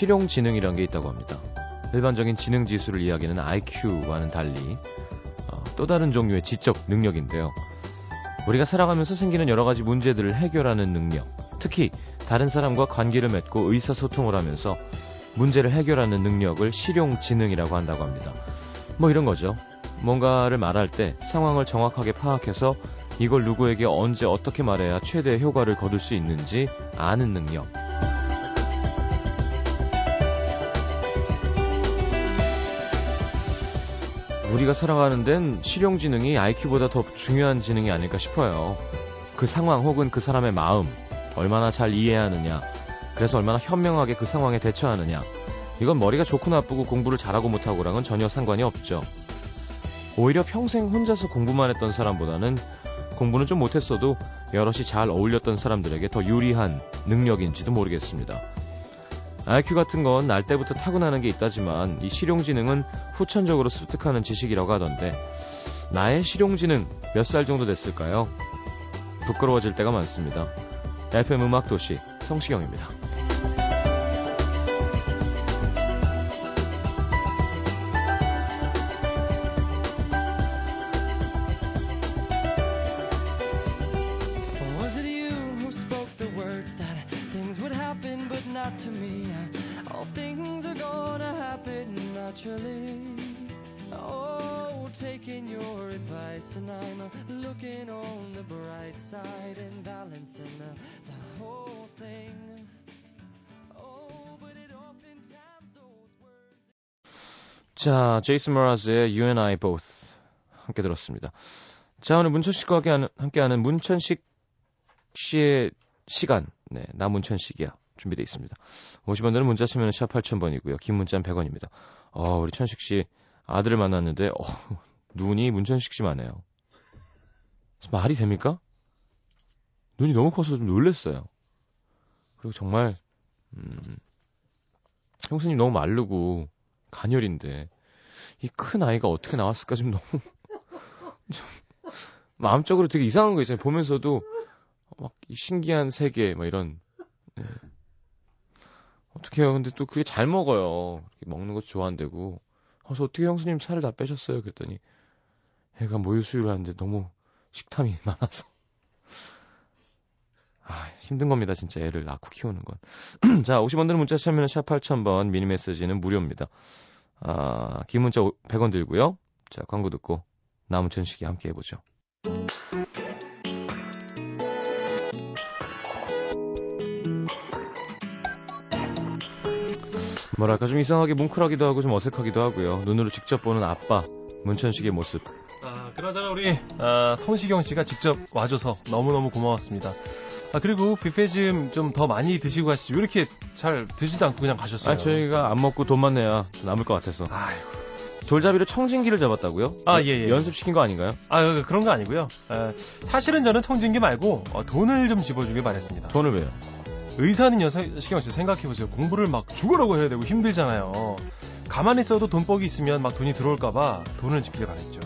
실용 지능이라는 게 있다고 합니다. 일반적인 지능 지수를 이야기하는 IQ와는 달리 어, 또 다른 종류의 지적 능력인데요. 우리가 살아가면서 생기는 여러 가지 문제들을 해결하는 능력, 특히 다른 사람과 관계를 맺고 의사소통을 하면서 문제를 해결하는 능력을 실용 지능이라고 한다고 합니다. 뭐 이런 거죠. 뭔가를 말할 때 상황을 정확하게 파악해서 이걸 누구에게 언제 어떻게 말해야 최대의 효과를 거둘 수 있는지 아는 능력. 우리가 살아가는 데는 실용지능이 IQ보다 더 중요한 지능이 아닐까 싶어요. 그 상황 혹은 그 사람의 마음, 얼마나 잘 이해하느냐, 그래서 얼마나 현명하게 그 상황에 대처하느냐, 이건 머리가 좋고 나쁘고 공부를 잘하고 못하고랑은 전혀 상관이 없죠. 오히려 평생 혼자서 공부만 했던 사람보다는 공부는 좀 못했어도 여럿이 잘 어울렸던 사람들에게 더 유리한 능력인지도 모르겠습니다. IQ 같은 건 날 때부터 타고나는 게 있다지만 이 실용지능은 후천적으로 습득하는 지식이라고 하던데 나의 실용지능 몇 살 정도 됐을까요? 부끄러워질 때가 많습니다. FM 음악도시 성시경입니다. 자, 제이슨 머라즈의 You and I Both 함께 들었습니다. 자, 오늘 문천식과 함께하는, 함께하는 문천식 씨의 시간. 네, 나 문천식이야. 준비되어 있습니다. 50원들은 문자 치면 샵 8000번이고요. 긴 문자는 100원입니다. 어, 우리 천식 씨 아들을 만났는데, 어, 눈이 문천식 씨 만해요. 말이 됩니까? 눈이 너무 커서 좀 놀랬어요. 그리고 정말, 음, 형수님 너무 마르고, 간열인데, 이 큰 아이가 어떻게 나왔을까 좀 너무, 좀, 마음적으로 되게 이상한 거 있잖아요. 보면서도, 막이 신기한 세계, 막 이런, 네. 어떡해요. 근데 또 그게 잘 먹어요. 먹는 것도 좋아한대고. 그래서 어떻게 형수님 살을 다 빼셨어요? 그랬더니, 애가 모유 수유를 하는데 너무 식탐이 많아서. 아, 힘든 겁니다. 진짜 애를 낳고 키우는 건. 자, 50원들은 문자 참여는 샵 8000번, 미니 메시지는 무료입니다. 아, 긴 문자 100원 들고요. 자, 광고 듣고 남은천식이 함께 해보죠. 뭐랄까 좀 이상하게 뭉클하기도 하고 좀 어색하기도 하고요. 눈으로 직접 보는 아빠 문천식의 모습. 아, 그나저나 우리 아, 성시경 씨가 직접 와줘서 너무 너무 고마웠습니다. 아, 그리고 뷔페 좀좀더 많이 드시고 가시죠. 왜 이렇게 잘 드시도 않고 그냥 가셨어요? 아 저희가 안 먹고 돈만 내야 남을 것 같아서. 아이고. 돌잡이로 청진기를 잡았다고요? 아, 예, 예. 연습시킨 거 아닌가요? 아, 그- 그런 거 아니고요. 아, 사실은 저는 청진기 말고 어, 돈을 좀 집어주길 바랬습니다. 돈을 왜요? 의사는요, 서- 시경 씨 생각해보세요. 공부를 막 죽으라고 해야 되고 힘들잖아요. 가만히 있어도 돈복이 있으면 막 돈이 들어올까봐 돈을 집길 바랬죠.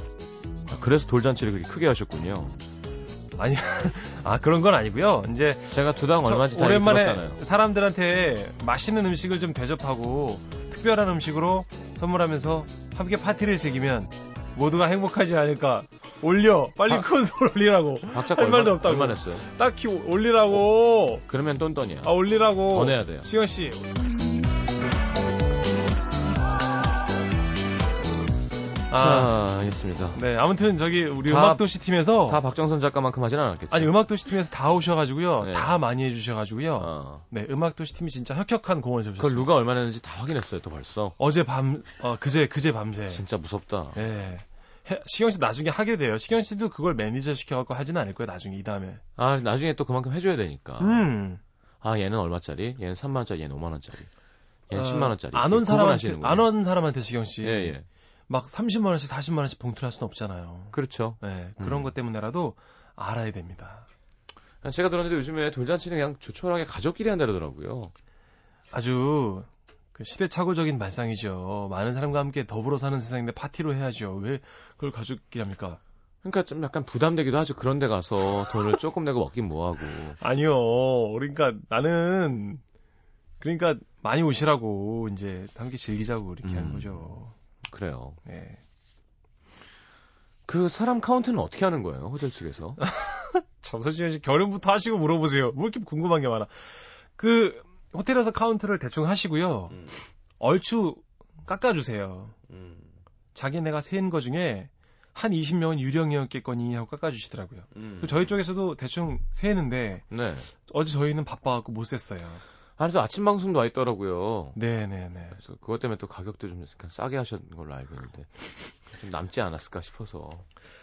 아, 그래서 돌잔치를 그렇게 크게 하셨군요. 아니, 아, 그런 건 아니고요. 이제 제가 두당 저 얼마인지 다 오랜만에 들었잖아요. 사람들한테 맛있는 음식을 좀 대접하고 특별한 음식으로 선물하면서 함께 파티를 즐기면 모두가 행복하지 않을까. 올려 빨리 아. 큰 소리 올리라고 할 말도 얼마, 없다고. 얼마 냈어요? 딱히 올리라고 그러면 똔똔이야. 아 올리라고 더 내야 돼요. 시경 씨 아, 자, 알겠습니다. 네 아무튼 저기 우리 다- 음악도시 팀에서 다 박정선 작가만큼 하진 않았겠죠? 아니 음악도시 팀에서 다 오셔가지고요 네. 다 많이 해주셔가지고요 어. 네 음악도시 팀이 진짜 혁혁한 공헌을 그걸 세우셨어요. 누가 얼마 냈는지 다 확인했어요, 또 벌써. 어제 밤, 어, 그제, 그제 밤새. 진짜 무섭다. 예. 해- 시경 씨 나중에 하게 돼요. 시경 씨도 그걸 매니저 시켜갖고 하진 않을 거예요, 나중에, 이 다음에. 아, 나중에 또 그만큼 해줘야 되니까. 음. 아, 얘는 얼마짜리? 얘는 3만원짜리, 얘는 5만원짜리. 얘는 어, 10만원짜리. 안 온 사람한테, 구분하시는군요. 안온 사람한테 시경 씨. 예, 예. 막 30만 원씩, 40만 원씩 봉투를 할 수는 없잖아요. 그렇죠. 예. 그런 음. 것 때문에라도 알아야 됩니다. 제가 들었는데 요즘에 돌잔치는 그냥 조촐하게 가족끼리 한다 그러더라고요. 아주, 그 시대착오적인 발상이죠. 많은 사람과 함께 더불어 사는 세상인데 파티로 해야죠. 왜 그걸 가족끼리 합니까? 그러니까 좀 약간 부담되기도 하죠. 그런 데 가서 돈을 조금 내고 먹긴 뭐하고. 아니요. 그러니까 나는 그러니까 많이 오시라고 이제 함께 즐기자고 이렇게 한 음. 거죠. 그래요. 네. 그 사람 카운트는 어떻게 하는 거예요? 호텔 측에서? 정서진 씨 결혼부터 하시고 물어보세요. 뭐 이렇게 궁금한 게 많아. 그 호텔에서 카운트를 대충 하시고요. 음. 얼추 깎아주세요. 음. 자기네가 센 거 중에 한 20명은 유령이었겠거니 하고 깎아주시더라고요. 음. 그 저희 쪽에서도 대충 세는데 네. 어제 저희는 바빠갖고 못 셌어요. 또 아침 방송도 와 있더라고요. 네네네. 그래서 그것 때문에 또 가격도 좀 약간 싸게 하셨는 걸로 알고 있는데 좀 남지 않았을까 싶어서.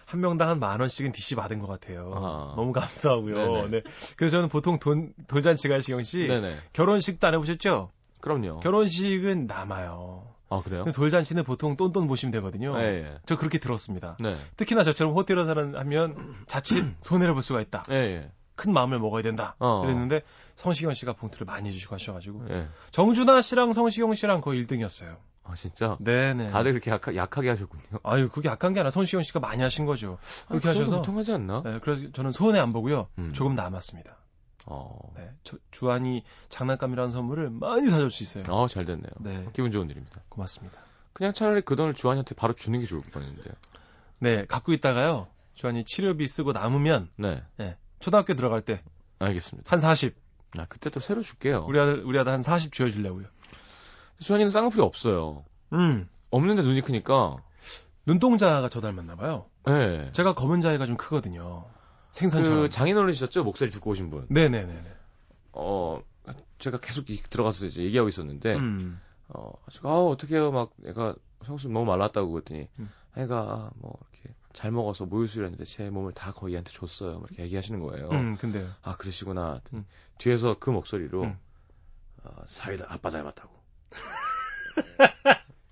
한 명당 한 만 원씩은 DC 받은 것 같아요. 아. 너무 감사하고요. 네네. 네. 그래서 저는 보통 돈 돌잔치가 시경 씨 네네. 결혼식도 안 해보셨죠? 그럼요. 결혼식은 남아요. 아, 그래요? 돌잔치는 보통 똔똔 보시면 되거든요. 예, 예. 저 그렇게 들었습니다. 네. 특히나 저처럼 호텔에 사는 하면 자칫 손해를 볼 수가 있다. 예, 예. 큰 마음을 먹어야 된다. 어. 그랬는데 성시경 씨가 봉투를 많이 해주시고 하셔가지고 예. 정준하 씨랑 성시경 씨랑 거의 1등이었어요. 아, 진짜? 네네. 다들 그렇게 약하, 약하게 하셨군요. 아유 그게 약한 게 아니라 성시경 씨가 많이 하신 거죠. 그렇게 아, 그 하셔서 보통 하지 않나? 네, 그래서 저는 손해 안 보고요. 음. 조금 남았습니다. 어. 네, 저- 주한이 장난감이라는 선물을 많이 사줄 수 있어요. 어, 잘 됐네요. 네, 기분 좋은 일입니다. 고맙습니다. 그냥 차라리 그 돈을 주한이한테 바로 주는 게 좋을 뻔했는데요. 네, 갖고 있다가요. 주한이 치료비 쓰고 남으면 네. 네, 초등학교 들어갈 때한 알겠습니다. 40. 아, 그때 또 새로 줄게요. 우리 아들 우리 아들 한 40 쥐어주려고요. 주한이는 쌍꺼풀이 없어요. 음, 없는데 눈이 크니까. 눈동자가 저 닮았나 봐요. 예. 제가 검은 자위가 좀 크거든요. 생선처럼. 그 장인 어른이셨죠? 목소리 듣고 오신 분. 네네네. 어, 제가 계속 이- 들어가서 이제 얘기하고 있었는데, 음. 어, 제가, 아, 어떡해요. 막, 애가 성수 너무 말랐다고 그랬더니, 음. 애가 뭐, 이렇게 잘 먹어서 모유수유 했는데 제 몸을 다 거의 얘한테 줬어요. 막 이렇게 얘기하시는 거예요. 음, 근데요. 아, 그러시구나. 음. 뒤에서 그 목소리로, 음. 어, 사이다, 아빠 닮았다고.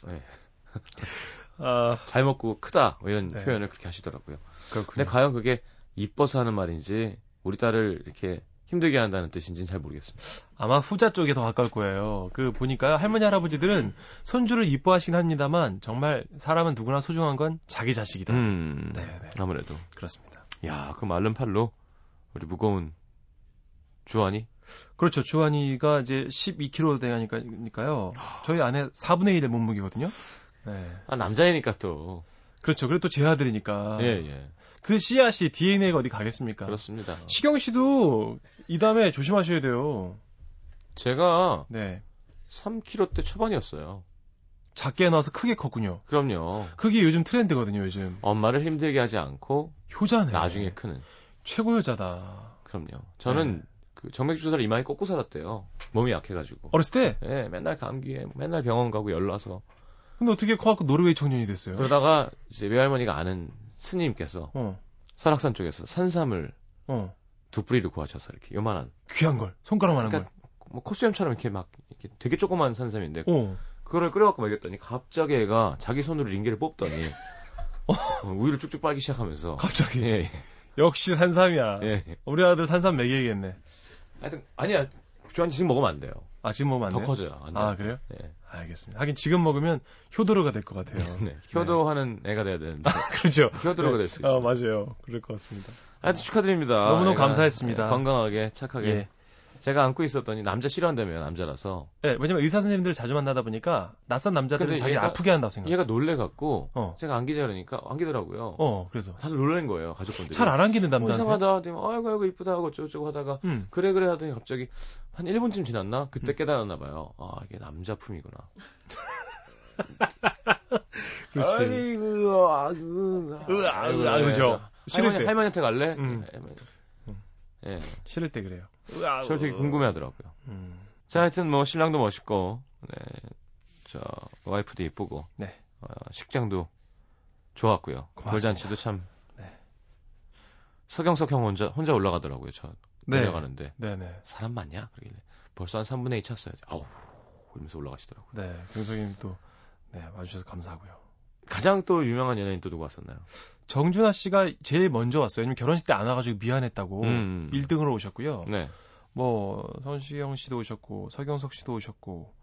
네, 아, 잘 먹고 크다. 뭐 이런 네. 표현을 그렇게 하시더라고요. 그렇군요. 근데 과연 그게 이뻐서 하는 말인지, 우리 딸을 이렇게 힘들게 한다는 뜻인지는 잘 모르겠습니다. 아마 후자 쪽에 더 가까울 거예요. 그 보니까 할머니 할아버지들은 손주를 이뻐하시긴 합니다만 정말 사람은 누구나 소중한 건 자기 자식이다. 음, 네, 네. 아무래도. 그렇습니다. 야, 그 마른 팔로 우리 무거운 주환이 그렇죠. 주한이가 이제 12kg 되니까요. 저희 아내 4분의 1의 몸무게거든요. 네. 아 남자이니까 또 그렇죠. 그리고 또 제 아들이니까. 예, 예. 그 씨앗이 DNA가 어디 가겠습니까? 그렇습니다. 시경 씨도 이 다음에 조심하셔야 돼요. 제가 네. 3kg대 초반이었어요. 작게 나와서 크게 컸군요. 그럼요. 그게 요즘 트렌드거든요, 요즘. 엄마를 힘들게 하지 않고 효자네. 나중에 크는. 최고 효자다. 그럼요. 저는 네. 그 정맥주 주사를 이마에 꽂고 살았대요. 몸이 약해가지고. 어렸을 때? 예, 맨날 감기에 맨날 병원 가고 열 나서 근데 어떻게 커갖고 노르웨이 청년이 됐어요? 그러다가 이제 외할머니가 아는 스님께서 어, 설악산 쪽에서 산삼을 어. 두 뿌리를 구하셔서 이렇게 요만한 귀한 걸. 손가락만한 그러니까 걸. 뭐 코수염처럼 이렇게 막 이렇게 되게 조그만 산삼인데 어. 그거를 끓여갖고 먹였더니 갑자기 애가 자기 손으로 링게를 뽑더니 어, 우유를 쭉쭉 빨기 시작하면서 갑자기. 예, 역시 산삼이야. 예, 예. 우리 아들 산삼 먹여야겠네. 하여튼 아니야 주한지 지금 먹으면 안 돼요. 아, 지금 먹으면 안더 돼요? 커져요. 안 돼요. 아, 그래요? 예. 알겠습니다. 하긴 지금 먹으면 효도로가 될 것 같아요. 네. 효도하는 애가 돼야 되는데 그렇죠. 효도로가 될 수 있어요. 아, 맞아요. 그럴 것 같습니다. 하여튼 축하드립니다. 너무너무 애가, 감사했습니다. 예, 건강하게 착하게 예. 제가 안고 있었더니 남자 싫어한다며요 남자라서 네, 왜냐면 의사 선생님들 자주 만나다 보니까 낯선 남자들은 자기를 얘가- 아프게 한다고 생각. 얘가 놀래갖고 어. 제가 안기자 그러니까 안기더라고요. 어, 그래서 다들 놀란 거예요 가족분들이. 잘 안 안기는 어, 남자한테. 이상하다. 하더니 아이고 아이고 이쁘다 하고 어쩌고저쩌고 하다가 음. 그래 그래 하더니 갑자기 한 1분쯤 지났나? 그때 깨달았나 봐요. 아 이게 남자품이구나. 그렇지. 아이고 아그 으아, 으아, 그죠. 싫을 때. 할머니한테 갈래? 음. 할머니. 음. 예. 싫을 때 그래요. 저를 되게 궁금해 하더라고요. 음. 자, 하여튼 뭐 신랑도 멋있고, 네, 저 와이프도 이쁘고, 네. 어, 식장도 좋았고요. 고맙습니다. 돌잔치도 참. 네. 서경석 형 혼자 혼자 올라가더라고요. 저 네. 내려가는데 네네. 사람 많냐? 그러길래 벌써 한 3분의 2 찼어요. 아우 이러면서 올라가시더라고요. 네. 경석님 또, 네, 와주셔서 감사하고요. 가장 또 유명한 연예인 또 누구 왔었나요? 정준하 씨가 제일 먼저 왔어요. 왜냐면 결혼식 때 안 와가지고 미안했다고. 음. 1등으로 오셨고요. 네. 뭐, 선시경 씨도 오셨고, 서경석 씨도 오셨고,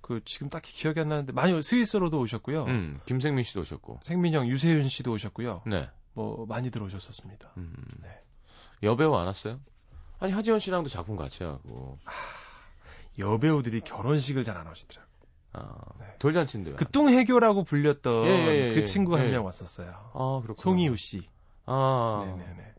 그, 지금 딱히 기억이 안 나는데, 많이 스위스로도 오셨고요. 음, 김생민 씨도 오셨고. 생민 형, 유세윤 씨도 오셨고요. 네. 뭐, 많이 들어오셨었습니다. 음. 네. 여배우 안 왔어요? 아니 하지원 씨랑도 작품 같이 하고. 여배우들이 결혼식을 잘안 오시더라고요. 아, 네. 돌잔치인데요. 그 뚱해교라고 불렸던 예, 예, 예, 그한 예. 명 왔었어요. 아, 그렇구나. 송이우 씨. 아, 네네네.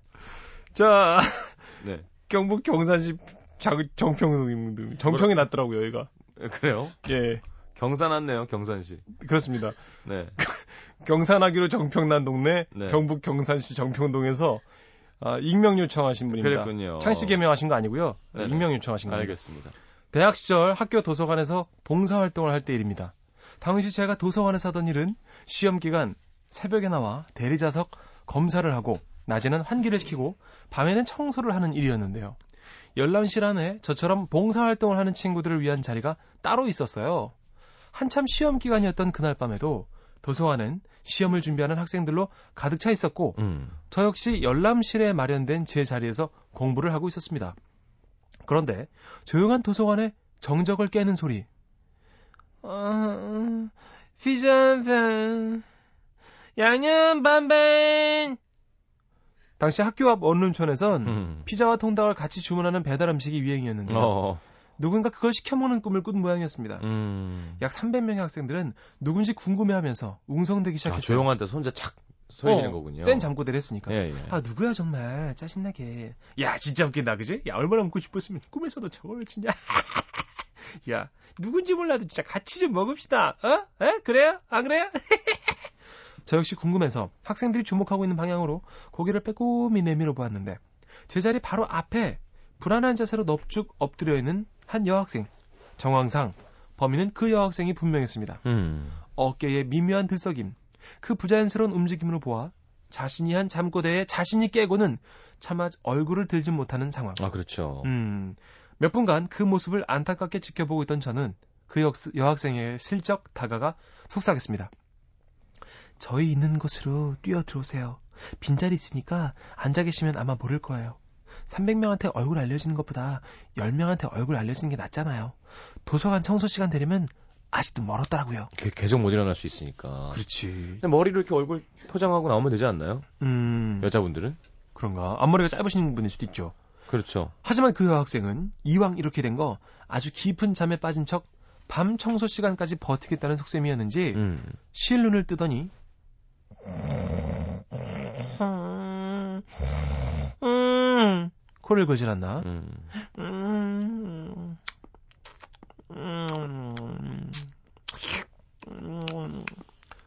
자, 네. 경북 경산시 장, 정평, 정평이 났더라고요, 여기가. 그래요? 예, 경산 왔네요, 경산시. 그렇습니다. 네. 경산하기로 정평난 동네, 네. 경북 경산시 정평동에서 아, 익명 요청하신 분입니다. 그랬군요. 창씨 개명하신 거 아니고요. 네네. 익명 요청하신 거예요. 알겠습니다. 대학 시절 학교 도서관에서 봉사활동을 할 때 일입니다. 당시 제가 도서관에서 하던 일은 시험 기간 새벽에 나와 대리자석 검사를 하고 낮에는 환기를 시키고 밤에는 청소를 하는 일이었는데요. 열람실 안에 저처럼 봉사활동을 하는 친구들을 위한 자리가 따로 있었어요. 한참 시험 기간이었던 그날 밤에도 도서관은 시험을 준비하는 학생들로 가득 차 있었고 음. 저 역시 열람실에 마련된 제 자리에서 공부를 하고 있었습니다. 그런데 조용한 도서관에 정적을 깨는 소리. 어, 피자 한 판, 양념 반반. 당시 학교 앞 원룸촌에선 음. 피자와 통닭을 같이 주문하는 배달 음식이 유행이었는데요. 어. 누군가 그걸 시켜 먹는 꿈을 꾼 모양이었습니다. 음. 약 300명의 학생들은 누군지 궁금해하면서 웅성대기 아, 시작했어요. 조용한 데서 혼자 착 소리 지는 어, 거군요. 센 잠꼬대를 했으니까. 예, 예. 아 누구야 정말 짜증나게 야 진짜 웃긴다 그지 야 얼마나 먹고 싶었으면 꿈에서도 저걸 치냐 야 누군지 몰라도 진짜 같이 좀 먹읍시다 어? 에? 그래요? 안 그래요? 저 역시 궁금해서 학생들이 주목하고 있는 방향으로 고개를 빼꼼히 내밀어 보았는데 제 자리 바로 앞에 불안한 자세로 넙죽 엎드려 있는 한 여학생 정황상 범인은 그 여학생이 분명했습니다 음. 어깨에 미묘한 들썩임, 그 부자연스러운 움직임으로 보아 자신이 한 잠꼬대에 자신이 깨고는 차마 얼굴을 들지 못하는 상황. 아, 그렇죠. 음, 몇 분간 그 모습을 안타깝게 지켜보고 있던 저는 그 역, 여학생에게 슬쩍 다가가 속삭였습니다. 저희 있는 곳으로 뛰어 들어오세요. 빈자리 있으니까 앉아 계시면 아마 모를 거예요. 300명한테 얼굴 알려지는 것보다 10명한테 얼굴 알려지는 게 낫잖아요. 도서관 청소 시간 되려면 아직도 멀었더라고요. 개- 계속 못 일어날 수 있으니까. 그렇지. 머리를 이렇게 얼굴 포장하고 나오면 되지 않나요? 음, 여자분들은? 그런가. 앞머리가 짧으신 분일 수도 있죠. 그렇죠. 하지만 그 여학생은 이왕 이렇게 된 거 아주 깊은 잠에 빠진 척 밤 청소 시간까지 버티겠다는 속셈이었는지 음. 실 눈을 뜨더니 코를 거질렀나? 음.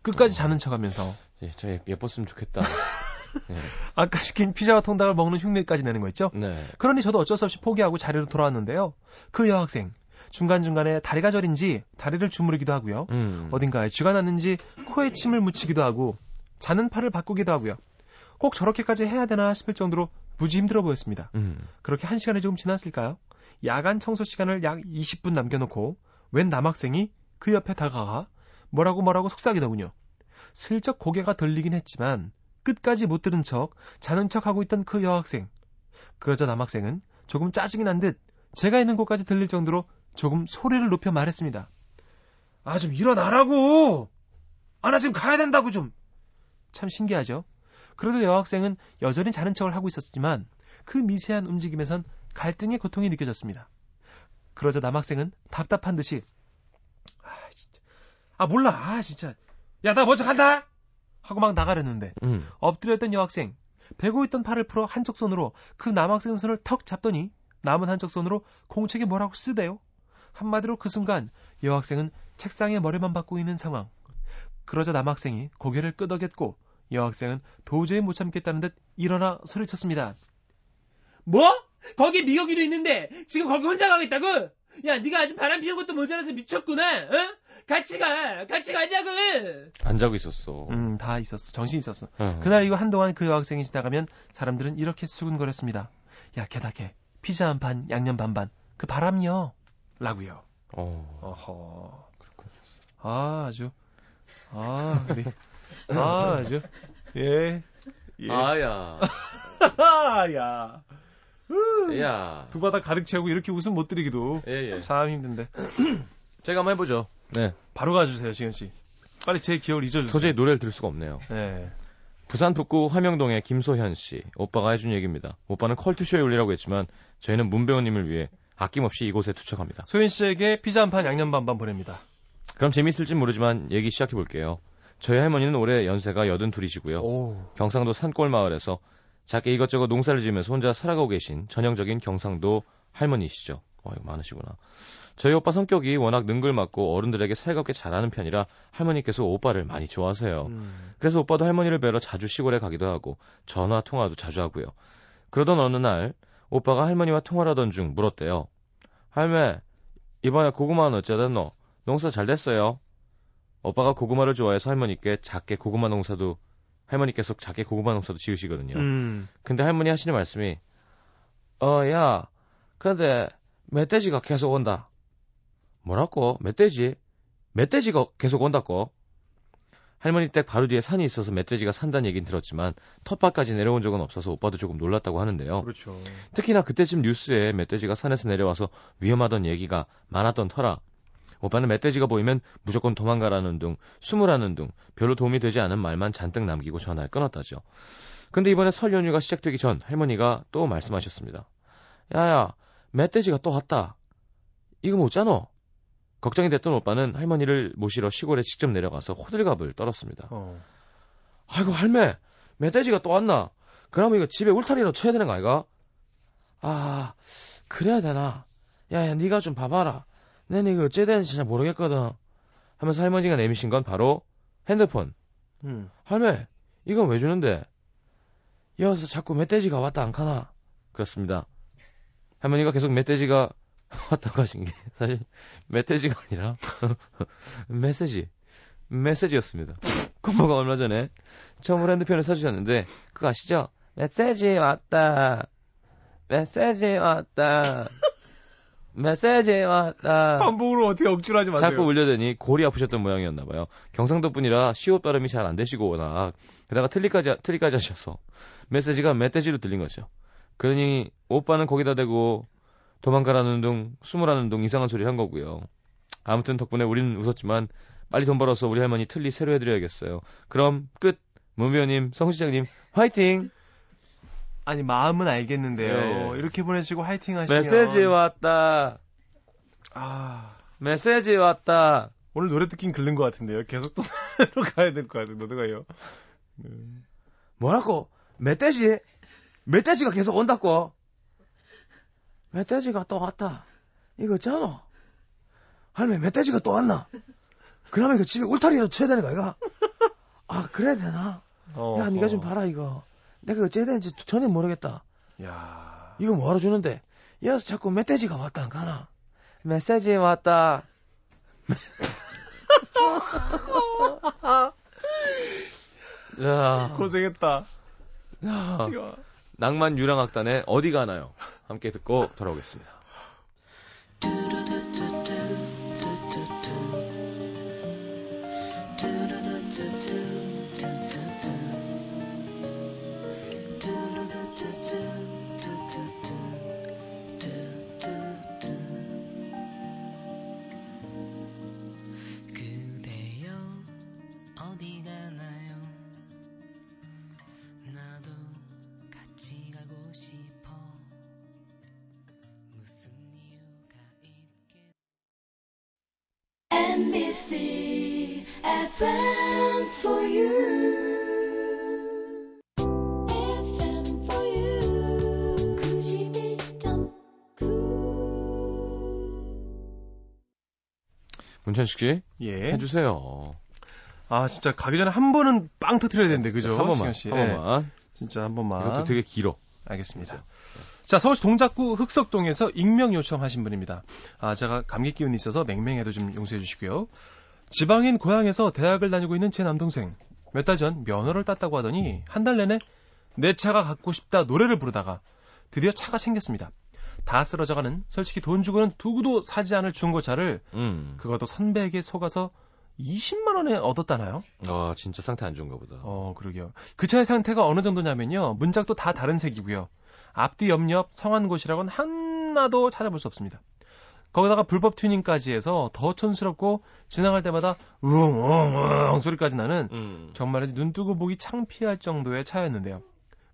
끝까지 자는 척하면서 예, 저 예- 예뻤으면 좋겠다. 예. 아까 시킨 피자와 통닭을 먹는 흉내까지 내는 거 있죠? 네. 그러니 저도 어쩔 수 없이 포기하고 자리로 돌아왔는데요. 그 여학생 중간중간에 다리가 저린지 다리를 주무르기도 하고요. 음. 어딘가에 쥐가 났는지 코에 침을 묻히기도 하고 자는 팔을 바꾸기도 하고요. 꼭 저렇게까지 해야 되나 싶을 정도로 무지 힘들어 보였습니다. 음. 그렇게 한 시간이 조금 지났을까요? 야간 청소 시간을 약 20분 남겨놓고 웬 남학생이 그 옆에 다가가 뭐라고 뭐라고 속삭이더군요. 슬쩍 고개가 들리긴 했지만 끝까지 못 들은 척 자는 척하고 있던 그 여학생. 그러자 남학생은 조금 짜증이 난 듯 제가 있는 곳까지 들릴 정도로 조금 소리를 높여 말했습니다. 아, 좀 일어나라고! 아, 나 지금 가야 된다고 좀! 참 신기하죠? 그래도 여학생은 여전히 자는 척을 하고 있었지만 그 미세한 움직임에선 갈등의 고통이 느껴졌습니다. 그러자 남학생은 답답한 듯이 아, 진짜. 아, 몰라. 아, 진짜. 야, 나 먼저 간다! 하고 막 나가려는데 음. 엎드렸던 여학생 베고 있던 팔을 풀어 한쪽 손으로 그 남학생 손을 턱 잡더니 남은 한쪽 손으로 공책에 뭐라고 쓰대요. 한마디로 그 순간 여학생은 책상에 머리만 박고 있는 상황. 그러자 남학생이 고개를 끄덕였고 여학생은 도저히 못 참겠다는 듯 일어나 소리쳤습니다. 뭐? 거기 미역이도 있는데 지금 거기 혼자 가겠다고? 야, 네가 아직 바람 피운 것도 모자라서 미쳤구나. 어? 같이 가, 같이 가자고. 안 자고 있었어. 음, 다 있었어. 정신 있었어. 어. 그날 이후 한동안 그 여학생이 지나가면 사람들은 이렇게 수군거렸습니다. 야, 개닭해. 피자 한 판, 양념 반반. 그 바람이요. 라고요. 어. 어허. 아, 아주. 아, 네. 아, 아주. 예. 예. 아야. 아, 야. 야. 두 바닥 가득 채우고 이렇게 웃음 못 드리기도 예, 예. 참 힘든데. 제가 한번 해보죠. 네. 바로 가주세요, 지현 씨. 빨리 제 기억을 잊어주세요. 도저히 노래를 들을 수가 없네요. 네. 부산 북구 화명동의 김소현 씨. 오빠가 해준 얘기입니다. 오빠는 컬투쇼에 올리라고 했지만 저희는 문 배우님을 위해 아낌없이 이곳에 투척합니다. 소연 씨에게 피자 한 판 양념 반반 보냅니다. 그럼 재미있을진 모르지만 얘기 시작해 볼게요. 저희 할머니는 올해 연세가 여든 둘이시고요. 오. 경상도 산골 마을에서 작게 이것저것 농사를 지으면서 혼자 살아가고 계신 전형적인 경상도 할머니시죠. 와, 이거 많으시구나. 저희 오빠 성격이 워낙 능글맞고 어른들에게 살갑게 잘하는 편이라 할머니께서 오빠를 많이 좋아하세요. 음. 그래서 오빠도 할머니를 뵈러 자주 시골에 가기도 하고 전화 통화도 자주 하고요. 그러던 어느 날 오빠가 할머니와 통화를 하던 중 물었대요. 할매, 이번에 고구마는 어쩌됐노? 농사 잘 됐어요? 오빠가 고구마를 좋아해서 할머니께 작게 고구마 농사도 할머니께서 작게 고구마 농사도 지으시거든요. 음. 근데 할머니 하시는 말씀이 어, 야, 근데 멧돼지가 계속 온다. 뭐라고? 멧돼지? 멧돼지가 계속 온다고? 할머니 댁 바로 뒤에 산이 있어서 멧돼지가 산다는 얘긴 들었지만 텃밭까지 내려온 적은 없어서 오빠도 조금 놀랐다고 하는데요. 그렇죠. 특히나 그때쯤 뉴스에 멧돼지가 산에서 내려와서 위험하던 얘기가 많았던 터라 오빠는 멧돼지가 보이면 무조건 도망가라는 둥, 숨으라는 둥, 별로 도움이 되지 않은 말만 잔뜩 남기고 전화를 끊었다죠. 근데 이번에 설 연휴가 시작되기 전 할머니가 또 말씀하셨습니다. 야야, 멧돼지가 또 왔다. 이거 못잖아. 걱정이 됐던 오빠는 할머니를 모시러 시골에 직접 내려가서 호들갑을 떨었습니다. 어. 아이고 할매, 멧돼지가 또 왔나? 그러면 이거 집에 울타리로 쳐야 되는 거 아이가? 아, 그래야 되나? 야야, 네가 좀 봐봐라. 내는 이거 어째 되는지 잘 모르겠거든. 하면서 할머니가 내미신 건 바로 핸드폰. 음. 할매, 이건 왜 주는데? 이어서 자꾸 멧돼지가 왔다 안 가나? 그렇습니다. 할머니가 계속 멧돼지가 왔다고 하신 게 사실 멧돼지가 아니라 메시지 메시지였습니다. 고모가 얼마 전에 처음으로 핸드폰을 사주셨는데 그거 아시죠? 메시지 왔다. 메시지 왔다. 메시지 왔다. 반복으로 어떻게 억지로 하지 마세요. 자꾸 울려대니 골이 아프셨던 모양이었나 봐요. 경상도 분이라 시옷 발음이 잘 안 되시고 워낙 게다가 틀리까지 틀리까지 하셔서 메시지가 멧돼지로 들린 거죠. 그러니 오빠는 거기다 대고 도망가라는 둥, 숨으라는 둥 이상한 소리를 한 거고요. 아무튼 덕분에 우리는 웃었지만 빨리 돈 벌어서 우리 할머니 틀리 새로 해드려야겠어요. 그럼 끝. 문배우님, 성시장님 화이팅. 아니 마음은 알겠는데요. 네. 이렇게 보내시고 화이팅 하시면 메시지 왔다. 아 메시지 왔다. 오늘 노래 듣긴 글른 것 같은데요. 계속 또 가야 될 것 같은데 노래가요. 뭐라고? 멧돼지? 멧돼지가 계속 온다고? 멧돼지가 또 왔다. 이거 있잖아. 할머니, 멧돼지가 또 왔나? 그러면 이거 집에 울타리로 쳐야 되는 거야, 이거? 아, 그래야 되나? 어, 야, 니가 좀 봐라, 이거. 내가 어째야 되는지 전혀 모르겠다. 야 이거 뭐하러 주는데? 이어서 자꾸 멧돼지가 왔다, 안 가나? 메시지 왔다. 야, 고생했다. 야. 낭만 유랑악단의 어디 가나요? 함께 듣고 돌아오겠습니다. NBC FM for you. FM for you. 91.9. 문천식 씨, 예. 해주세요. 아 진짜 가기 전에 한 번은 빵 터트려야 되는데 그죠? 한 번만. 한 예. 번만. 진짜 한 번만. 이것도 되게 길어. 알겠습니다. 자, 서울시 동작구 흑석동에서 익명 요청하신 분입니다. 아, 제가 감기 기운이 있어서 맹맹해도 좀 용서해 주시고요. 지방인 고향에서 대학을 다니고 있는 제 남동생. 몇 달 전 면허를 땄다고 하더니 한 달 내내 내 차가 갖고 싶다 노래를 부르다가 드디어 차가 생겼습니다. 다 쓰러져가는 솔직히 돈 주고는 두고도 사지 않을 중고차를 음. 그것도 선배에게 속아서 20만 원에 얻었다나요? 아, 진짜 상태 안 좋은가 보다. 어, 그러게요. 그 차의 상태가 어느 정도냐면요. 문짝도 다 다른 색이고요. 앞뒤 옆옆 성한 곳이라고는 하나도 찾아볼 수 없습니다. 거기다가 불법 튜닝까지 해서 더 촌스럽고 지나갈 때마다 우엉우엉 소리까지 나는 음. 정말이지 눈 뜨고 보기 창피할 정도의 차였는데요.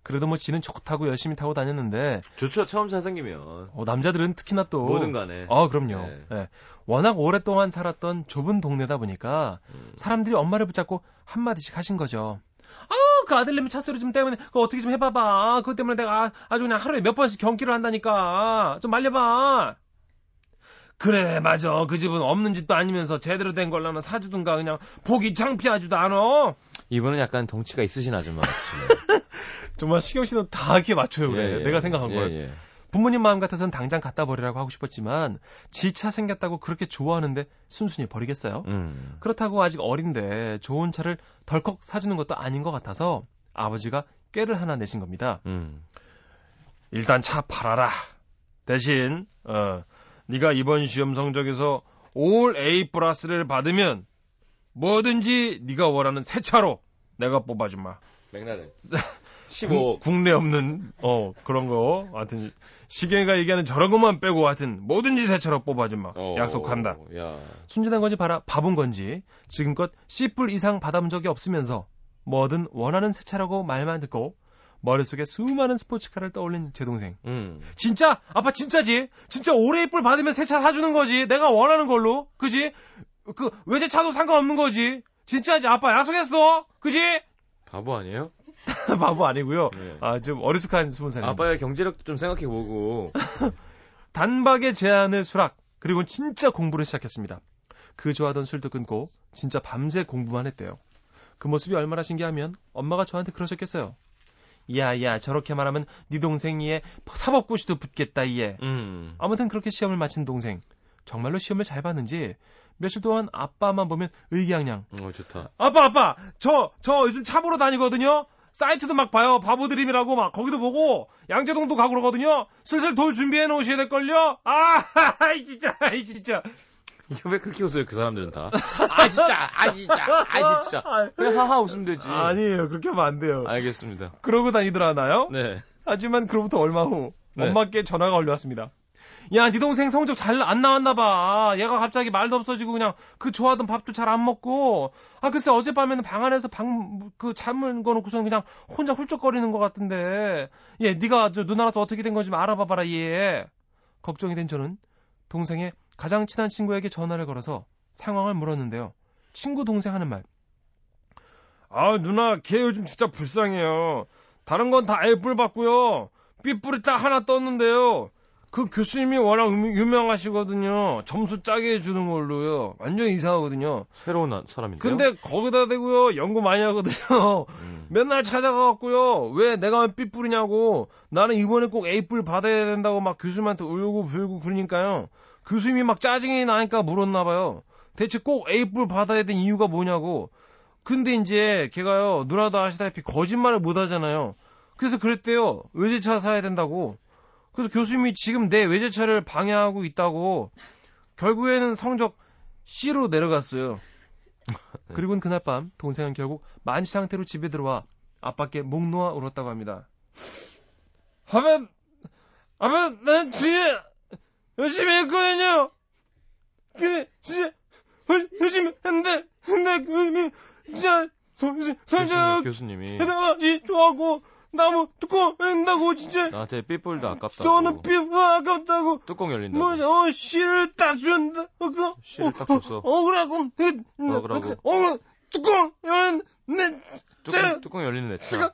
그래도 뭐 지는 좋다고 열심히 타고 다녔는데 좋죠. 처음 잘 생기면. 어, 남자들은 특히나 또 뭐든 간에. 아 그럼요. 네. 예. 워낙 오랫동안 살았던 좁은 동네다 보니까 음. 사람들이 엄마를 붙잡고 한 마디씩 하신 거죠. 아우 그 아들내미 차소리 좀 때문에 그거 어떻게 좀 해봐봐. 그것 때문에 내가 아- 아주 그냥 하루에 몇 번씩 경기를 한다니까. 좀 말려봐. 그래 맞아 그 집은 없는 집도 아니면서 제대로 된 걸로 하나 사주든가 그냥 보기 창피하지도 않아. 이분은 약간 덩치가 있으신 아줌마 같으시네요. 정말 시경 씨는 다 이렇게 맞춰요. 그래. 예, 예. 내가 생각한 예, 걸. 예. 부모님 마음 같아서는 당장 갖다 버리라고 하고 싶었지만 지차 생겼다고 그렇게 좋아하는데 순순히 버리겠어요? 음. 그렇다고 아직 어린데 좋은 차를 덜컥 사주는 것도 아닌 것 같아서 아버지가 꾀를 하나 내신 겁니다. 음. 일단 차 팔아라. 대신 어 네가 이번 시험 성적에서 올 A 플러스를 받으면 뭐든지 네가 원하는 새 차로 내가 뽑아주마. 맥라렌. 국- 15. 국내 없는 어 그런 거 하여튼 시경이가 얘기하는 저런 것만 빼고 하여튼 뭐든지 새 차로 뽑아주마. 어, 약속한다. 야. 순진한 건지 봐라 바본 건지 지금껏 C뿔 이상 받아본 적이 없으면서 뭐든 원하는 새 차라고 말만 듣고 머릿속에 수많은 스포츠카를 떠올린 제 동생. 음. 진짜? 아빠 진짜지? 진짜 올해 뿔 받으면 새 차 사주는 거지. 내가 원하는 걸로. 그지? 그 외제차도 상관없는 거지. 진짜지? 아빠 약속했어. 그지? 바보 아니에요? 바보 아니고요. 네. 아좀 어리숙한 스무 살입니다. 아빠의 경제력도 좀 생각해보고. 단박에 제안을 수락. 그리고 진짜 공부를 시작했습니다. 그 좋아하던 술도 끊고 진짜 밤새 공부만 했대요. 그 모습이 얼마나 신기하면 엄마가 저한테 그러셨겠어요. 야야 저렇게 말하면 네 동생이에 사법고시도 붙겠다 이에. 음. 아무튼 그렇게 시험을 마친 동생. 정말로 시험을 잘 봤는지 며칠 동안 아빠만 보면 의기양양. 어, 좋다. 아빠 아빠 저 저 요즘 차 보러 다니거든요. 사이트도 막 봐요. 보배드림이라고 막 거기도 보고 양재동도 가고 그러거든요. 슬슬 돌 준비해 놓으셔야 될걸요. 아 아이, 진짜 아이 진짜. 이거 왜 그렇게 웃어요, 그 사람들은 다? 아, 진짜! 아, 진짜! 아, 진짜! 그냥 하하 웃으면 되지. 아니에요 그렇게 하면 안 돼요. 알겠습니다. 그러고 다니더라 나요? 네. 하지만 그로부터 얼마 후 네. 엄마께 전화가 걸려왔습니다. 야, 네 동생 성적 잘 안 나왔나 봐. 얘가 갑자기 말도 없어지고 그냥 그 좋아하던 밥도 잘 안 먹고. 아, 글쎄 어젯밤에는 방 안에서 방 그 잠을 거놓고서는 그냥 혼자 훌쩍거리는 것 같은데. 얘, 네가 저 누나라서 어떻게 된 건지 좀 알아봐 봐라 얘. 걱정이 된 저는 동생의 가장 친한 친구에게 전화를 걸어서 상황을 물었는데요. 친구 동생 하는 말. 아, 누나, 걔 요즘 진짜 불쌍해요. 다른 건 다 애뿔 받고요. 삐뿔이 딱 하나 떴는데요. 그 교수님이 워낙 음- 유명하시거든요. 점수 짜게 해주는 걸로요. 완전 이상하거든요. 새로운 나- 사람인데요. 근데 거기다 대고요. 연구 많이 하거든요. 음. 맨날 찾아가갖고요. 왜 내가 왜 삐뿔이냐고. 나는 이번에 꼭 A뿔 받아야 된다고 막 교수님한테 울고 불고 그러니까요. 교수님이 막 짜증이 나니까 물었나봐요. 대체 꼭 A뿔 받아야 된 이유가 뭐냐고. 근데 이제 걔가요. 누나도 아시다시피 거짓말을 못 하잖아요. 그래서 그랬대요. 외제차 사야 된다고. 그래서 교수님이 지금 내 외제차를 방해하고 있다고. 결국에는 성적 C로 내려갔어요. 그리고는 그날 밤 동생은 결국 만시 상태로 집에 들어와 아빠께 목 놓아 울었다고 합니다. 하면 하면 난 진짜 열심히 했거든요. 근데 진짜 열- 열심히 했는데 근데 그 진짜 교수님, 성적 교수님이 대단하지 좋아하고 나무 뚜껑 낸다고 진짜 나한테 삐뿔도 아깝다고. 저는 삐 아깝다고 뚜껑 열린다고. 뭐, 어, 씨를 딱 준다. 어, 그, 씨를 딱 줬어. 억울하고, 그, 억울하고. 어, 뚜껑, 열은, 내, 뚜껑, 뚜껑 열리는 내 차.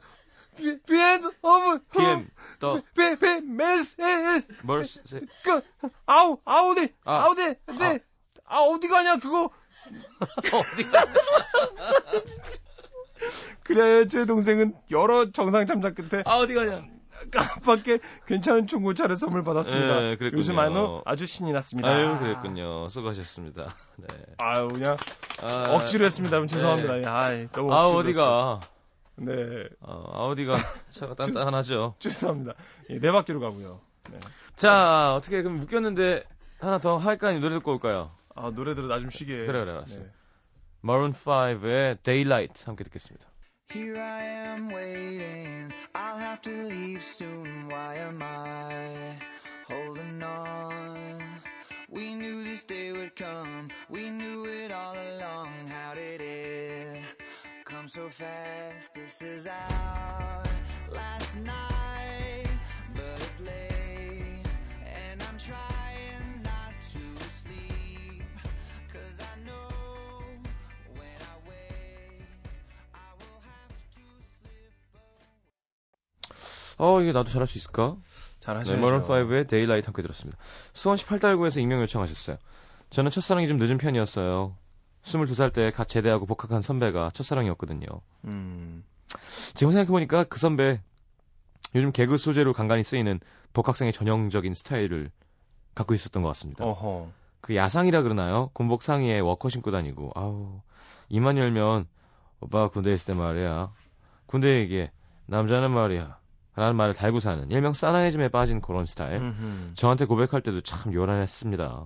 비, 비엔드, 어브, PM, 더, 비, 비, 메스, 멀스, 그, 아우, 아우디, 아. 아우디, 네, 아, 어디 가냐, 그거. 어디 가? 그래야 제 동생은 여러 정상 참작 끝에 아, 어디 가냐? 깜빡게 괜찮은 중고차를 선물 받았습니다. 예, 그랬군요. 요즘 아주, 아주 신이 났습니다. 아유, 그랬군요. 수고하셨습니다. 네. 아유, 그냥 아, 억지로 했습니다. 여러분 죄송합니다. 네. 아이, 너무 아, 어디가? 네, 어, 아우디가 차가 단단하죠. 죄송합니다. 예, 네 바퀴로 가고요. 네. 자, 어떻게 그럼 묶였는데 하나 더 할까? 아니 노래 듣고 올까요? 아, 노래 들어 나 좀 쉬게. 그래, 그래, 알았어요. 네. Maroon 5의 Daylight 함께 듣겠습니다. Here I am waiting. I'll have to leave soon. Why am I holding on? We knew this day would come. We knew it all along. How did it come so fast? This is our last night, but it's late, and I'm trying 어, 이게 나도 잘할 수 있을까? 잘하셔야죠. 네, Maroon 5의 Daylight 함께 들었습니다. 수원시 팔달구에서 익명 요청하셨어요. 저는 첫사랑이 좀 늦은 편이었어요. 22살 때 갓 제대하고 복학한 선배가 첫사랑이었거든요. 음. 지금 생각해보니까 그 선배 요즘 개그 소재로 간간히 쓰이는 복학생의 전형적인 스타일을 갖고 있었던 것 같습니다. 어허. 그 야상이라 그러나요? 군복 상의에 워커 신고 다니고 아우 입만 열면 오빠가 군대에 있을 때 말이야 군대 얘기해 남자는 말이야 라는 말을 달고 사는 일명 사나이즘에 빠진 그런 스타일 음흠. 저한테 고백할 때도 참 요란했습니다.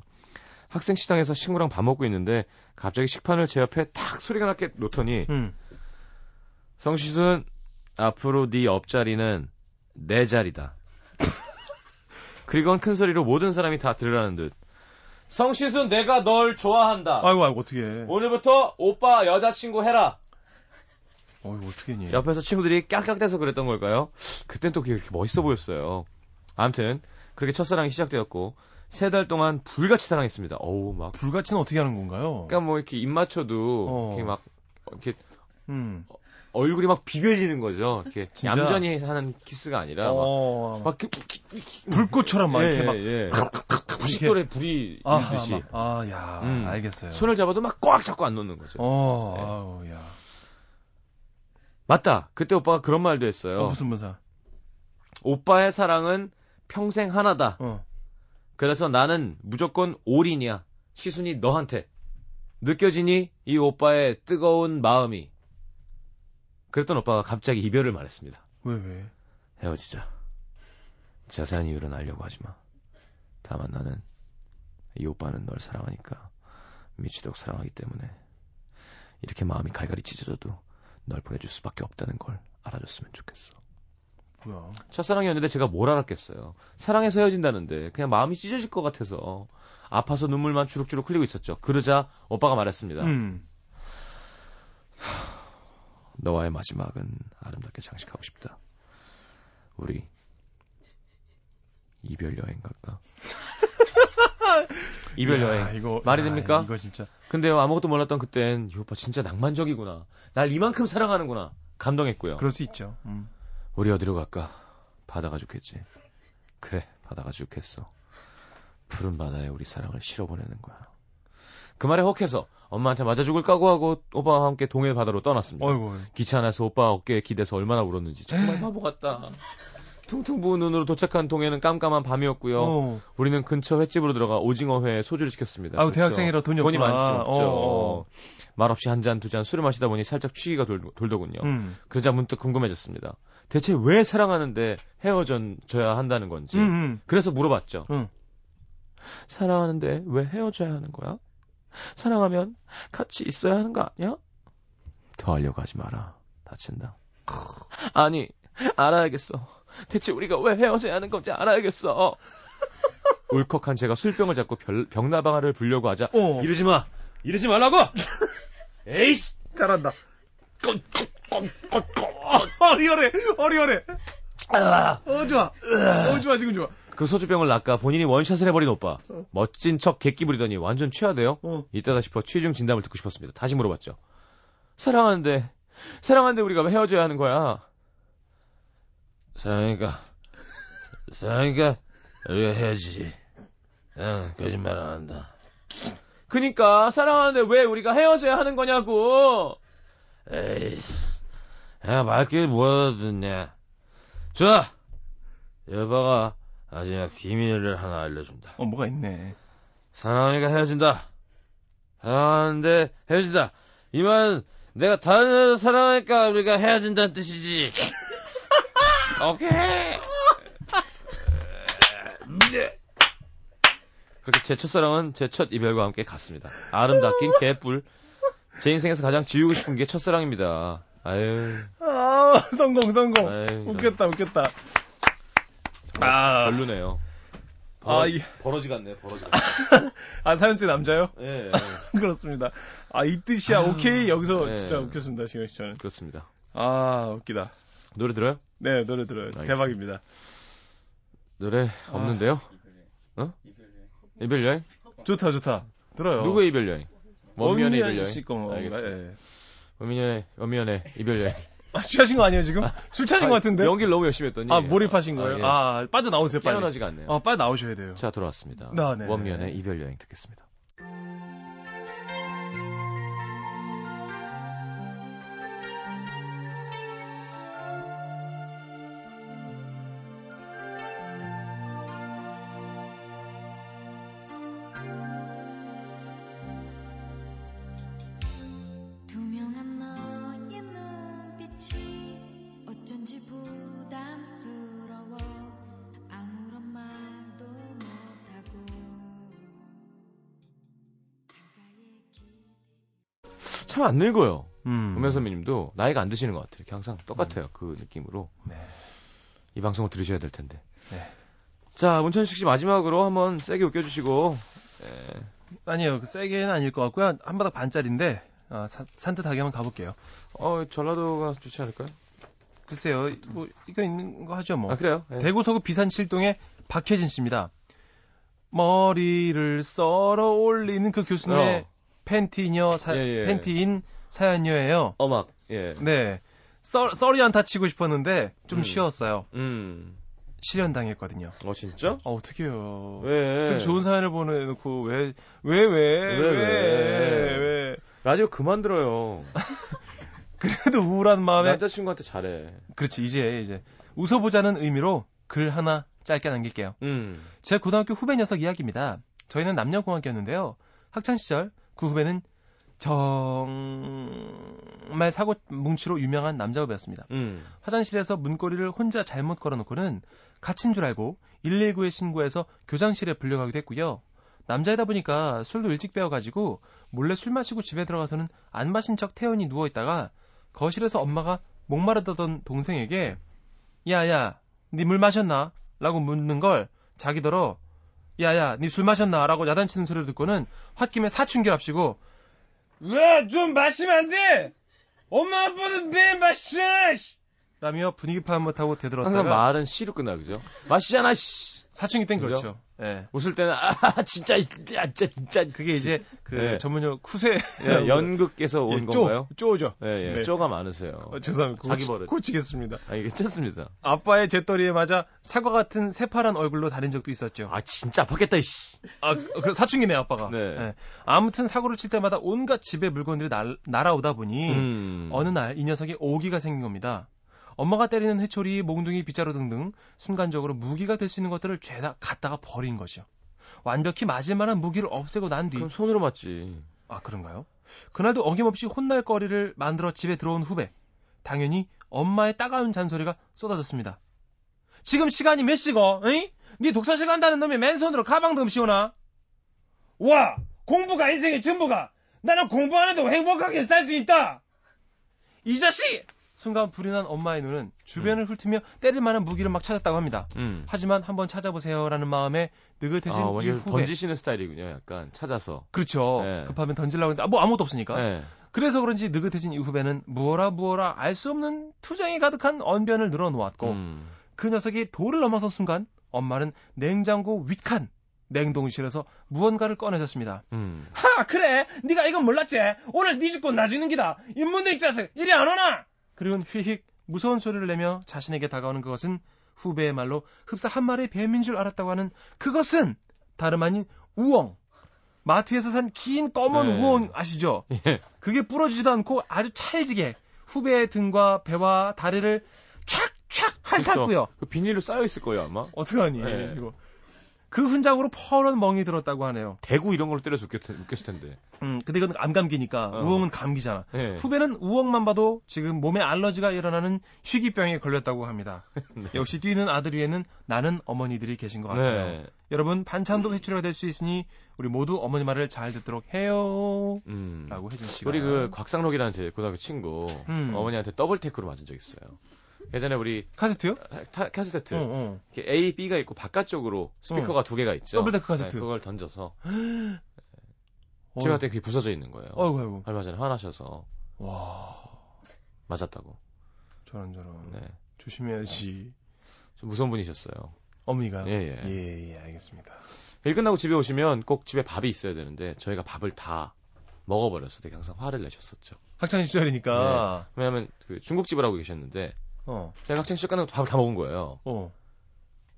학생 식당에서 친구랑 밥 먹고 있는데 갑자기 식판을 제 옆에 탁 소리가 나게 놓더니 음. 성시순 앞으로 네 옆자리는 내 자리다. 그리고 큰 소리로 모든 사람이 다 들으라는 듯 성시순 내가 널 좋아한다. 아이고 아이고 어떻게 해. 오늘부터 오빠 여자친구 해라. 어이구 어떻게 했니? 옆에서 친구들이 깍깍대서 그랬던 걸까요? 그땐 또 그렇게 멋있어 보였어요. 아무튼 그렇게 첫사랑이 시작되었고 세 달 동안 불같이 사랑했습니다. 어우 막 불같이는 어떻게 하는 건가요? 그러니까 뭐 이렇게 입 맞춰도 어. 이렇게 막 이렇게 음. 얼굴이 막 비벼지는 거죠. 이렇게 진짜? 얌전히 하는 키스가 아니라 막, 어, 막막 그, 불꽃처럼 막 예, 이렇게 막 예, 예. 부식돌에 불이 아하, 일듯이 막, 아, 야, 음. 알겠어요. 손을 잡아도 막 꽉 잡고 안 놓는 거죠. 어, 네. 아우, 야. 맞다. 그때 오빠가 그런 말도 했어요. 어, 무슨 무사? 오빠의 사랑은 평생 하나다. 어. 그래서 나는 무조건 올인이야. 시순이 너한테. 느껴지니? 이 오빠의 뜨거운 마음이. 그랬던 오빠가 갑자기 이별을 말했습니다. 왜, 왜? 헤어지자. 자세한 이유는 알려고 하지 마. 다만 나는 이 오빠는 널 사랑하니까 미치도록 사랑하기 때문에 이렇게 마음이 갈갈이 찢어져도 널 보내줄 수밖에 없다는 걸 알아줬으면 좋겠어. 뭐야. 첫사랑이었는데 제가 뭘 알았겠어요. 사랑해서 헤어진다는데 그냥 마음이 찢어질 것 같아서 아파서 눈물만 주룩주룩 흘리고 있었죠. 그러자 오빠가 말했습니다. 음. 너와의 마지막은 아름답게 장식하고 싶다. 우리 이별 여행 갈까? 이별 야, 여행. 이거 말이 야, 됩니까? 이거 진짜. 근데요 아무것도 몰랐던 그땐 이 오빠 진짜 낭만적이구나. 날 이만큼 사랑하는구나. 감동했고요. 그럴 수 있죠. 음. 우리 어디로 갈까? 바다가 좋겠지. 그래, 바다가 좋겠어. 푸른 바다에 우리 사랑을 실어보내는 거야. 그 말에 혹해서 엄마한테 맞아 죽을 각오하고 오빠와 함께 동해 바다로 떠났습니다. 어이구. 기차 안에서 오빠 어깨에 기대서 얼마나 울었는지 정말 바보 같다. 퉁퉁 부은 눈으로 도착한 동해는 깜깜한 밤이었고요. 어. 우리는 근처 횟집으로 들어가 오징어회에 소주를 시켰습니다. 그렇죠. 대학생이라 돈이 돈이 없구나. 많지 없죠. 어, 어. 말없이 한 잔, 두 잔 술을 마시다 보니 살짝 취기가 돌, 돌더군요. 음. 그러자 문득 궁금해졌습니다. 대체 왜 사랑하는데 헤어져야 한다는 건지. 음, 음. 그래서 물어봤죠. 응. 사랑하는데 왜 헤어져야 하는 거야? 사랑하면 같이 있어야 하는 거 아니야? 더 하려고 하지 마라. 다친다. 아니, 알아야겠어. 대체 우리가 왜 헤어져야 하는 건지 알아야겠어. 울컥한 제가 술병을 잡고 별- 병나방아를 불려고 하자 어. 이러지 마! 이러지 말라고! 에이씨! 잘한다. 어리어래, 어리어래. 어, 좋아. 어, 좋아, 지금 좋아. 그 소주병을 낚아 본인이 원샷을 해버린 오빠. 멋진 척 객기 부리더니 완전 취하대요. 어. 이따다 싶어 취중 진담을 듣고 싶었습니다. 다시 물어봤죠. 사랑하는데, 사랑하는데 우리가 왜 헤어져야 하는 거야? 사랑하니까, 사랑하니까 우리가 헤어지지. 응, 거짓말 안 한다. 그니까, 사랑하는데 왜 우리가 헤어져야 하는 거냐고! 에이씨, 야, 말길 뭐하다 듣냐. 좋아! 여봐가 마지막 비밀을 하나 알려준다. 어, 뭐가 있네. 사랑하니까 헤어진다. 사랑하는데 헤어진다. 이 말은 내가 다른 여자 사랑하니까 우리가 헤어진다는 뜻이지. 오케이. 네. 그렇게 제 첫사랑은 제 첫 이별과 함께 갔습니다. 아름답긴 개뿔. 제 인생에서 가장 지우고 싶은 게 첫사랑입니다. 아유, 아, 성공, 성공. 아유. 웃겼다, 웃겼다. 아, 별로네요. 아, 이, 버러지 같네, 버러지 같네. 아, 사연스의 남자요? 예, 예, 그렇습니다. 아, 이 뜻이야. 오케이. 여기서 네. 진짜 웃겼습니다, 지금 씨 저는. 그렇습니다. 아, 웃기다. 노래 들어요? 네, 노래 들어요. 알겠습니다. 대박입니다. 노래 없는데요? 어? 이별 여행? 좋다, 좋다. 들어요. 누구의 이별 여행? 원미연의 이별 여행. 씨? 알겠습니다. 예. 원미연의 원미연의 이별 여행. 아, 취하신 거 아니에요, 지금? 술 취하신 것 같은데? 연기를 너무 열심히 했더니 아, 몰입하신 거예요? 예. 아, 빠져나오세요, 빨리. 깨어나지가 않네요. 어, 빨리 나오셔야 돼요. 자 돌아왔습니다. 네, 네. 원미연의 이별 여행 듣겠습니다. 참 안 늙어요. 음. 우면 선배님도 나이가 안 드시는 것 같아요. 항상 똑같아요. 그 느낌으로. 네. 이 방송을 들으셔야 될 텐데. 네. 자, 문천식 씨 마지막으로 한번 세게 웃겨주시고. 예. 아니요, 그 세게는 아닐 것 같고요. 한 바닥 반짜리인데, 아, 사- 산뜻하게 한번 가볼게요. 어, 전라도가 좋지 않을까요? 글쎄요, 뭐, 이거 있는 거 하죠, 뭐. 아, 그래요? 예. 대구 서구 비산 칠동의 박혜진 씨입니다. 머리를 썰어 올리는 그 교수님의 어. 팬티녀, 사- 예, 예. 팬티인 사연녀예요. 어막, 예. 네. 썰, 썰이 안타 치고 싶었는데, 좀 음. 쉬웠어요. 음. 실현당했거든요. 어, 진짜? 아, 어떡해요. 왜? 좋은 사연을 보내놓고, 왜, 왜, 왜, 왜, 왜? 왜. 라디오 그만 들어요. 그래도 우울한 마음에, 남자친구한테 잘해. 그렇지, 이제, 이제. 웃어보자는 의미로 글 하나 짧게 남길게요. 음. 제 고등학교 후배 녀석 이야기입니다. 저희는 남녀공학이었는데요. 학창 시절 그 후배는 정말 사고 뭉치로 유명한 남자 후배였습니다. 음. 화장실에서 문고리를 혼자 잘못 걸어놓고는 갇힌 줄 알고 119에 신고해서 교장실에 불려가기도 했고요. 남자이다 보니까 술도 일찍 배워가지고 몰래 술 마시고 집에 들어가서는 안 마신 척 태연히 누워있다가 거실에서 엄마가 목마르다던 동생에게 야야 니 물 마셨나? 라고 묻는 걸 자기더러 야야 니 술 마셨나? 라고 야단치는 소리를 듣고는 홧김에 사춘기랍시고 왜 좀 마시면 안 돼? 엄마 아빠는 매일 마시잖아 씨! 라며 분위기 파악 못하고 항상 되돌았다가 말은 시로 끝나, 그죠? 마시잖아, 씨! 사춘기 땐 그죠? 그렇죠. 예. 웃을 때는, 아, 진짜, 진짜, 진짜. 그게 이제 그 네. 전문용 쿠세 예, 연극에서 온 예, 건가요? 쪼, 쪼죠. 예, 예. 네. 쪼가 많으세요. 어, 죄송합니다. 자기 고치- 버릇. 고치겠습니다. 아, 괜찮습니다. 아빠의 재떨이에 맞아 사과 같은 새파란 얼굴로 다닌 적도 있었죠. 아, 진짜 아팠겠다, 이씨. 아, 그 사춘기네 아빠가. 네. 예. 아무튼 사고를 칠 때마다 온갖 집에 물건들이 날, 날아오다 보니 음. 어느 날 이 녀석이 오기가 생긴 겁니다. 엄마가 때리는 회초리, 몽둥이, 빗자루 등등 순간적으로 무기가 될 수 있는 것들을 죄다 갖다가 버린 거죠. 완벽히 맞을 만한 무기를 없애고 난 뒤. 그럼 손으로 맞지. 아, 그런가요? 그날도 어김없이 혼날 거리를 만들어 집에 들어온 후배. 당연히 엄마의 따가운 잔소리가 쏟아졌습니다. 지금 시간이 몇 시고, 응? 네 독서실 간다는 놈이 맨손으로 가방도 없이 오나? 와! 공부가 인생의 전부가! 나는 공부 안 해도 행복하게 살 수 있다! 이 자식! 순간 불이 난 엄마의 눈은 주변을 훑으며 때릴 만한 무기를 막 찾았다고 합니다. 음. 하지만 한번 찾아보세요라는 마음에 느긋해진 아, 이 후배. 던지시는 스타일이군요, 약간. 찾아서. 그렇죠. 네. 급하면 던지려고 했는데 아, 뭐 아무것도 없으니까. 네. 그래서 그런지 느긋해진 이 후배는 무어라 무어라 알 수 없는 투정이 가득한 언변을 늘어놓았고 음. 그 녀석이 도를 넘어선 순간 엄마는 냉장고 윗칸 냉동실에서 무언가를 꺼내셨습니다. 음. 하 그래 네가 이건 몰랐지 오늘 네 죽고 나 죽는 기다 인문대 자식 이리 안 오나 그리고는 휘익 무서운 소리를 내며 자신에게 다가오는 그것은 후배의 말로 흡사 한 마리의 뱀인 줄 알았다고 하는 그것은 다름 아닌 우엉 마트에서 산 긴 검은 네. 우엉 아시죠? 예. 그게 부러지지도 않고 아주 찰지게 후배의 등과 배와 다리를 촥촥 감았고요. 그 비닐로 싸여 있을 거예요, 아마. 어떡하니 네. 이거. 그 흔적으로 퍼런 멍이 들었다고 하네요. 대구 이런 걸로 때려서 웃겼, 웃겼을 텐데. 음, 근데 이건 안 감기니까 어. 우엉은 감기잖아. 예. 후배는 우엉만 봐도 지금 몸에 알러지가 일어나는 희귀병에 걸렸다고 합니다. 역시 뛰는 아들 위에는 나는 어머니들이 계신 것 같아요. 네. 여러분 반찬도 회초리가 될 수 있으니 우리 모두 어머니 말을 잘 듣도록 해요. 음. 라고 혜진 씨가. 우리 그 곽상록이라는 제 고등학교 친구 음. 어머니한테 더블 데크로 맞은 적 있어요. 예전에 우리 카세트요? 타- 카세트 어, 어. 이렇게 A, B가 있고 바깥쪽으로 스피커가 두 개가 있죠. 더블 데크 카세트. 네, 그걸 던져서 어. 제가 그때 그게 부서져 있는 거예요. 어이구 아이고. 얼마 전에 화나셔서 와. 맞았다고. 저런 저런. 네. 조심해야지. 좀 무서운 분이셨어요. 어머니가요? 예, 예. 예, 예, 알겠습니다. 일 끝나고 집에 오시면 꼭 집에 밥이 있어야 되는데 저희가 밥을 다 먹어버려서 되게 항상 화를 내셨었죠. 학창 시절이니까. 왜냐하면 그 중국집을 하고 계셨는데 어, 제가 학창 시절 끝나고 밥을 다 먹은 거예요. 어.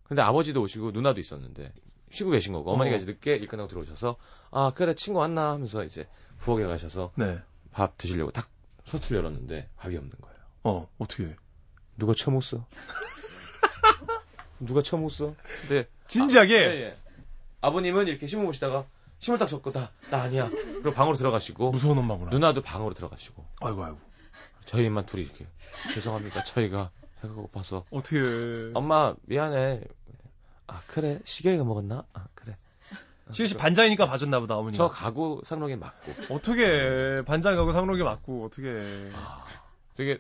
근데 아버지도 오시고 누나도 있었는데 쉬고 계신 거고 어머니가 어. 이제 늦게 일 끝나고 들어오셔서 아 그래 친구 왔나 하면서 이제 부엌에 가셔서 네. 밥 드시려고 딱 소트를 열었는데 밥이 없는 거예요. 어, 어떻게 해? 누가 처먹었어? 누가 처먹었어? 근데 진지하게? 예, 예. 아버님은 이렇게 신문 보시다가 신문 딱 접고 나, 나 아니야. 그리고 방으로 들어가시고 무서운 엄마구나. 누나도 방으로 들어가시고 아이고, 아이고. 저희만 둘이 이렇게 죄송합니다. 저희가 배가 고파서 어떻게 해. 엄마 미안해. 아 그래 시계가 먹었나? 아 그래. 시우 씨 반장이니까 봐줬나 보다, 어머니. 저 가구 상록에 맞고 어떻게 해. 반장하고 상록이 맞고, 어떻게 해. 아, 되게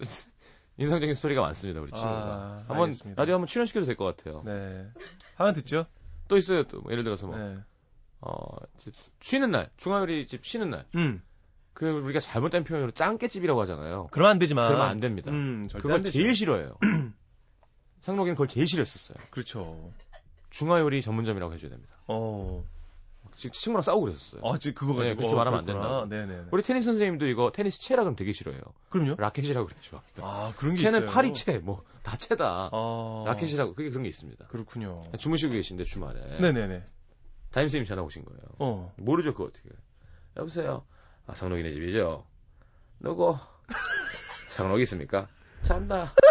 인상적인 스토리가 많습니다 우리 친구가. 아, 한번 알겠습니다. 라디오 한번 출연시켜도 될 것 같아요. 네. 하나 듣죠? 또 있어요 또 예를 들어서 뭐 네. 어, 쉬는 날, 중화요리 집 쉬는 날. 음. 그 우리가 잘못된 표현으로 짱깨집이라고 하잖아요. 그러면 안 되지만. 그러면 안 됩니다. 음, 그걸 안. 제일 싫어해요. 상록이는 그걸 제일 싫어했었어요. 그렇죠. 중화요리 전문점이라고 해줘야 됩니다. 어. 지금 친구랑 싸우고 그랬었어요. 아, 지금 그거 네, 가지고. 그렇게 말하면 안 그렇구나. 네네. 우리 테니스 선생님도 이거 테니스 채라 그러면 되게 싫어해요. 그럼요? 라켓이라고 좋아합니다. 아, 그런 게 채는 있어요. 파리 채, 뭐 다 채다. 아. 라켓이라고 그게 그런 게 있습니다. 그렇군요. 주무시고 계신데 주말에 네네네. 담임 선생님 전화 오신 거예요. 어. 모르죠 그거 어떻게? 여보세요. 아 상록이네 집이죠. 누구? 상록이 있습니까? 잔다.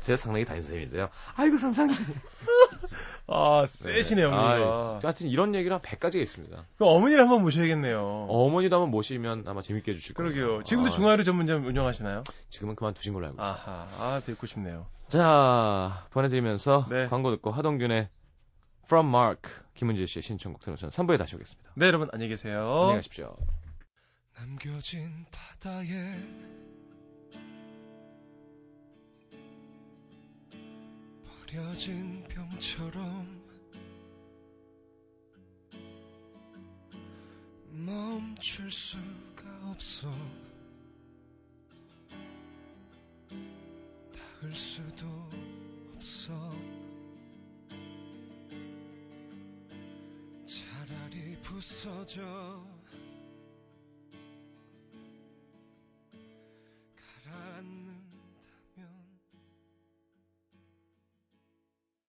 제 상록이 담임 선생님인데요. 아이고 선생님. 아, 세시네요, 네. 어머니가. 아, 하여튼 이런 얘기를 한 100가지가 있습니다. 그 어머니를 한번 모셔야겠네요. 어머니도 한번 모시면 아마 재밌게 해주실 거예요. 그러게요. 지금도 아, 중화요리 전문점 운영하시나요? 지금은 그만두신 걸로 알고 있어요. 아하, 아, 뵙고 싶네요. 자, 보내드리면서 네. 광고 듣고 하동균의 From Mark 김은재 씨의 신청곡 들으면 3부에 다시 오겠습니다. 네, 여러분, 안녕히 계세요. 안녕히 가십시오. 남겨진 바다에 버려진 병처럼 멈출 수가 없어 닿을 수도 없어 부서져